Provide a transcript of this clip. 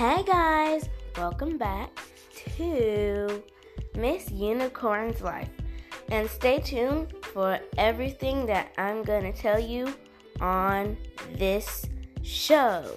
Hey guys, welcome back to Miss Unicorn's Life. And stay tuned for everything that I'm going to tell you on this show.